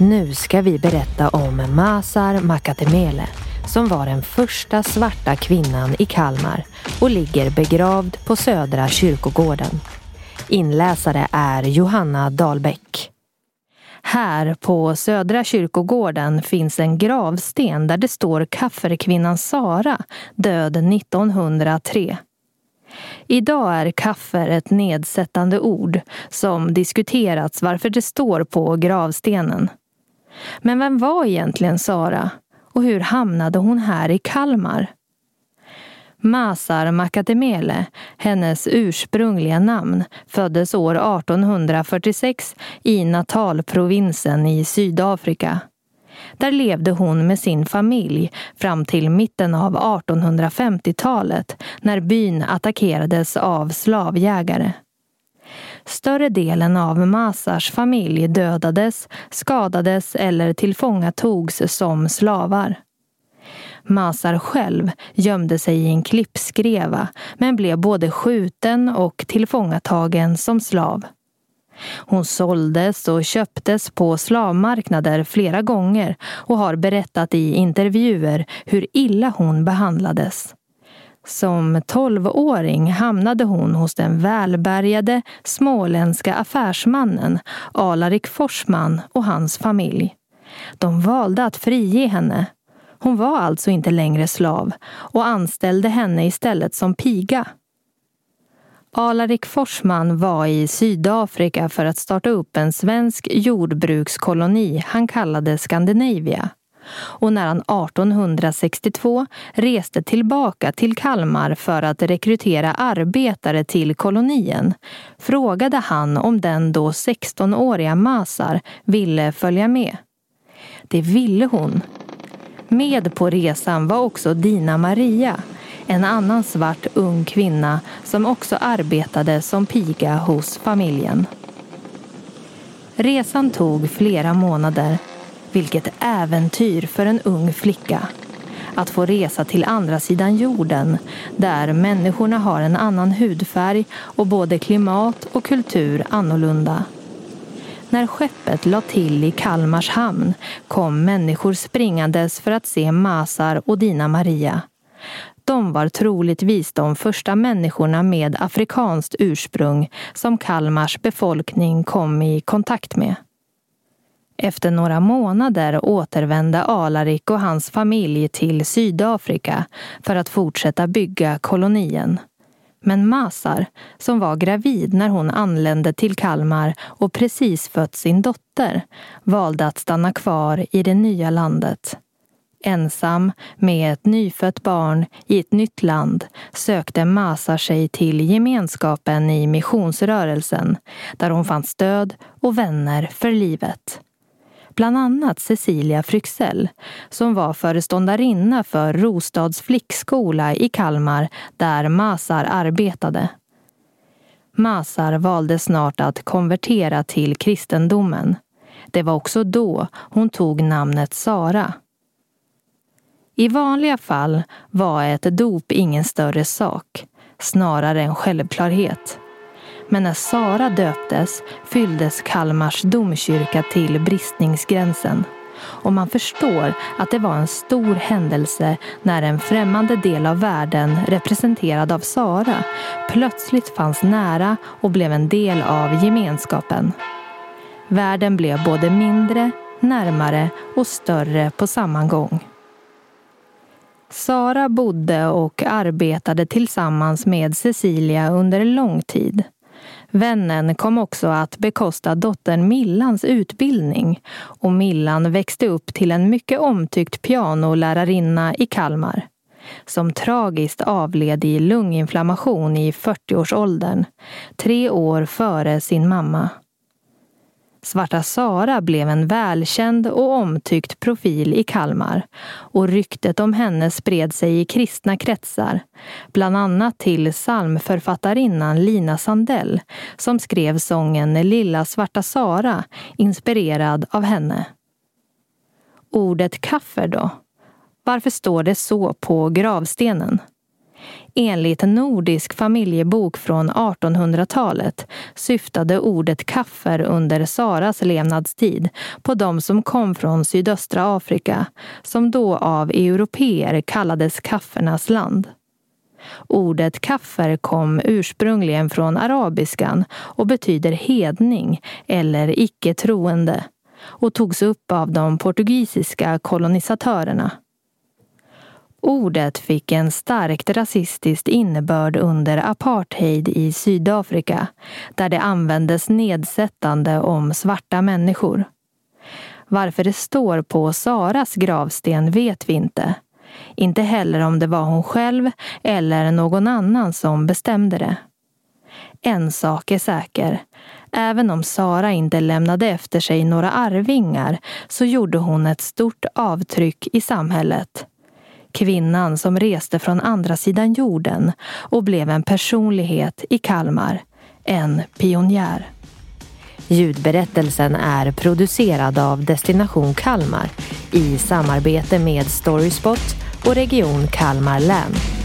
Nu ska vi berätta om Masar Makatemele som var den första svarta kvinnan i Kalmar och ligger begravd på Södra kyrkogården. Inläsare är Johanna Dahlbäck. Här på Södra kyrkogården finns en gravsten där det står kafferkvinnan Sara, död 1903. Idag är kaffer ett nedsättande ord som diskuterats varför det står på gravstenen. Men vem var egentligen Sara? Och hur hamnade hon här i Kalmar? Masar Makademele, hennes ursprungliga namn, föddes år 1846 i Natalprovinsen i Sydafrika. Där levde hon med sin familj fram till mitten av 1850-talet när byn attackerades av slavjägare. Större delen av Masars familj dödades, skadades eller tillfångatogs som slavar. Masar själv gömde sig i en klippskreva men blev både skjuten och tillfångatagen som slav. Hon såldes och köptes på slavmarknader flera gånger och har berättat i intervjuer hur illa hon behandlades. Som tolvåring hamnade hon hos den välbärgade småländska affärsmannen Alarik Forsman och hans familj. De valde att frige henne. Hon var alltså inte längre slav och anställde henne istället som piga. Alarik Forsman var i Sydafrika för att starta upp en svensk jordbrukskoloni han kallade Scandinavia och när han 1862 reste tillbaka till Kalmar för att rekrytera arbetare till kolonien frågade han om den då 16-åriga Masar ville följa med. Det ville hon. Med på resan var också Dina Maria, en annan svart ung kvinna som också arbetade som piga hos familjen. Resan tog flera månader vilket äventyr för en ung flicka. Att få resa till andra sidan jorden, där människorna har en annan hudfärg och både klimat och kultur annorlunda. När skeppet la till i Kalmars hamn kom människor springandes för att se Masar och Dina Maria. De var troligtvis de första människorna med afrikanskt ursprung som Kalmars befolkning kom i kontakt med. Efter några månader återvände Alarik och hans familj till Sydafrika för att fortsätta bygga kolonien. Men Masar, som var gravid när hon anlände till Kalmar och precis fött sin dotter, valde att stanna kvar i det nya landet. Ensam, med ett nyfött barn i ett nytt land sökte Masar sig till gemenskapen i missionsrörelsen där hon fann stöd och vänner för livet bland annat Cecilia Fryxell som var föreståndarinna för Rostads flickskola i Kalmar där Masar arbetade. Masar valde snart att konvertera till kristendomen. Det var också då hon tog namnet Sara. I vanliga fall var ett dop ingen större sak, snarare en självklarhet. Men när Sara döptes fylldes Kalmars domkyrka till bristningsgränsen. Och man förstår att det var en stor händelse när en främmande del av världen representerad av Sara plötsligt fanns nära och blev en del av gemenskapen. Världen blev både mindre, närmare och större på samma gång. Sara bodde och arbetade tillsammans med Cecilia under lång tid. Vännen kom också att bekosta dottern Millans utbildning och Millan växte upp till en mycket omtyckt pianolärarinna i Kalmar som tragiskt avled i lunginflammation i 40-årsåldern, tre år före sin mamma. Svarta Sara blev en välkänd och omtyckt profil i Kalmar och ryktet om henne spred sig i kristna kretsar, bland annat till psalmförfattarinnan Lina Sandell som skrev sången Lilla svarta Sara inspirerad av henne. Ordet kaffer då? Varför står det så på gravstenen? Enligt Nordisk familjebok från 1800-talet syftade ordet kaffer under Saras levnadstid på de som kom från sydöstra Afrika, som då av europeer kallades kaffernas land. Ordet kaffer kom ursprungligen från arabiskan och betyder hedning eller icke troende och togs upp av de portugisiska kolonisatörerna. Ordet fick en starkt rasistisk innebörd under apartheid i Sydafrika där det användes nedsättande om svarta människor. Varför det står på Saras gravsten vet vi inte. Inte heller om det var hon själv eller någon annan som bestämde det. En sak är säker. Även om Sara inte lämnade efter sig några arvingar så gjorde hon ett stort avtryck i samhället. Kvinnan som reste från andra sidan jorden och blev en personlighet i Kalmar. En pionjär. Ljudberättelsen är producerad av Destination Kalmar i samarbete med Storyspot och Region Kalmar län.